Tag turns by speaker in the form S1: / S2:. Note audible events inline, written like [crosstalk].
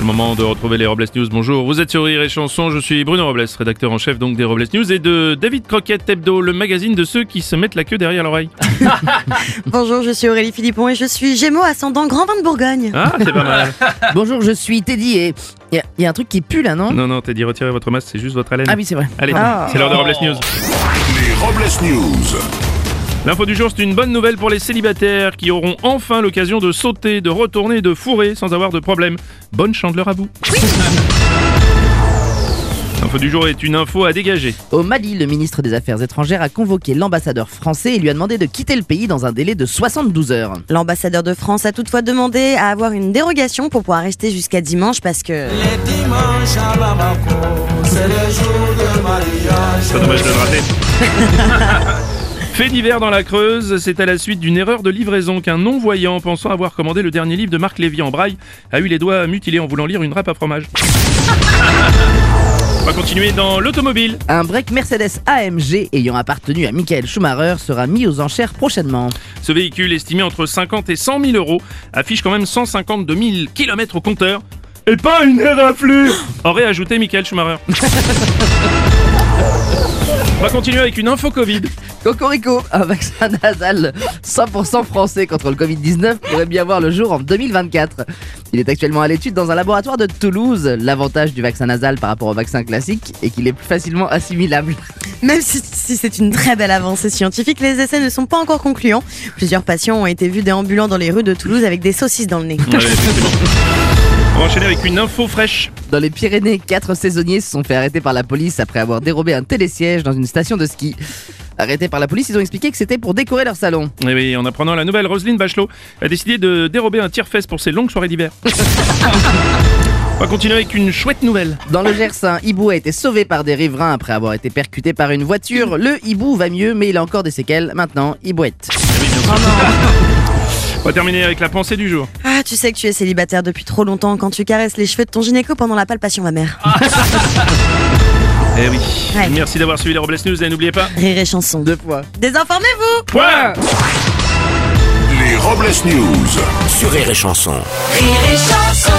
S1: C'est le moment de retrouver les Robles News. Bonjour, vous êtes sur Rire et Chanson, je suis Bruno Robles, rédacteur en chef donc des Robles News et de David Croquette Hebdo, le magazine de ceux qui se mettent la queue derrière l'oreille. [laughs]
S2: Bonjour, je suis Aurélie Philippon et je suis Gémeaux ascendant Grand Vin de Bourgogne.
S1: Ah, c'est pas mal. [laughs]
S3: Bonjour, je suis Teddy et il y, a- y a un truc qui pue là, non?
S1: Non, non, t'as dit retirer votre masque, c'est juste votre haleine.
S3: Ah oui, c'est vrai.
S1: Allez,
S2: Ah.
S1: c'est l'heure de Robles News.
S4: Les Robles News.
S1: L'info du jour, c'est une bonne nouvelle pour les célibataires qui auront enfin l'occasion de sauter, de retourner et de fourrer sans avoir de problème. Bonne chandeleur à vous. L'info du jour est une info à dégager.
S3: Au Mali, le ministre des Affaires étrangères a convoqué l'ambassadeur français et lui a demandé de quitter le pays dans un délai de 72 heures.
S2: L'ambassadeur de France a toutefois demandé à avoir une dérogation pour pouvoir rester jusqu'à dimanche parce que...
S5: Les dimanches à Bamako, c'est le jour de mariage.
S1: Pas dommage de le rater. [laughs] Fait divers dans la Creuse, c'est à la suite d'une erreur de livraison qu'un non-voyant, pensant avoir commandé le dernier livre de Marc Lévy en braille, a eu les doigts mutilés en voulant lire une râpe à fromage. On va continuer dans l'automobile.
S3: Un break Mercedes AMG ayant appartenu à Michael Schumacher sera mis aux enchères prochainement.
S1: Ce véhicule, estimé entre 50 et 100 000 euros, affiche quand même 152 000 km au compteur. Et pas une éraflure Aurait ajouté Michael Schumacher. [laughs] On va continuer avec une info Covid.
S3: Cocorico, un vaccin nasal 100% français contre le Covid-19 pourrait bien voir le jour en 2024. Il est actuellement à l'étude dans un laboratoire de Toulouse. L'avantage du vaccin nasal par rapport au vaccin classique est qu'il est plus facilement assimilable.
S2: Même si, si c'est une très belle avancée scientifique, les essais ne sont pas encore concluants. Plusieurs patients ont été vus déambulant dans les rues de Toulouse avec des saucisses dans le nez.
S1: Ouais. On va enchaîner avec une info fraîche.
S3: Dans les Pyrénées, quatre saisonniers se sont fait arrêter par la police après avoir dérobé un télésiège dans une station de ski. Arrêtés par la police, ils ont expliqué que c'était pour décorer leur salon.
S1: Et oui, en apprenant la nouvelle, Roselyne Bachelot a décidé de dérober un tire-fesse pour ses longues soirées d'hiver. [laughs] On va continuer avec une chouette nouvelle.
S3: Dans le Gers, un hibou a été sauvé par des riverains après avoir été percuté par une voiture. Le hibou va mieux, mais il a encore des séquelles. Maintenant, hibouette.
S1: Eh oui. On va terminer avec la pensée du jour.
S2: Ah, tu sais que tu es célibataire depuis trop longtemps quand tu caresses les cheveux de ton gynéco pendant la palpation, ma mère. [laughs]
S1: Eh oui.
S2: Ouais.
S1: Merci d'avoir suivi les Robles News et n'oubliez pas.
S2: Rire et chanson.
S3: Deux fois.
S2: Désinformez-vous
S1: Point
S4: Les Robles News.
S6: Sur Rire et Chanson.
S5: Rire et chanson.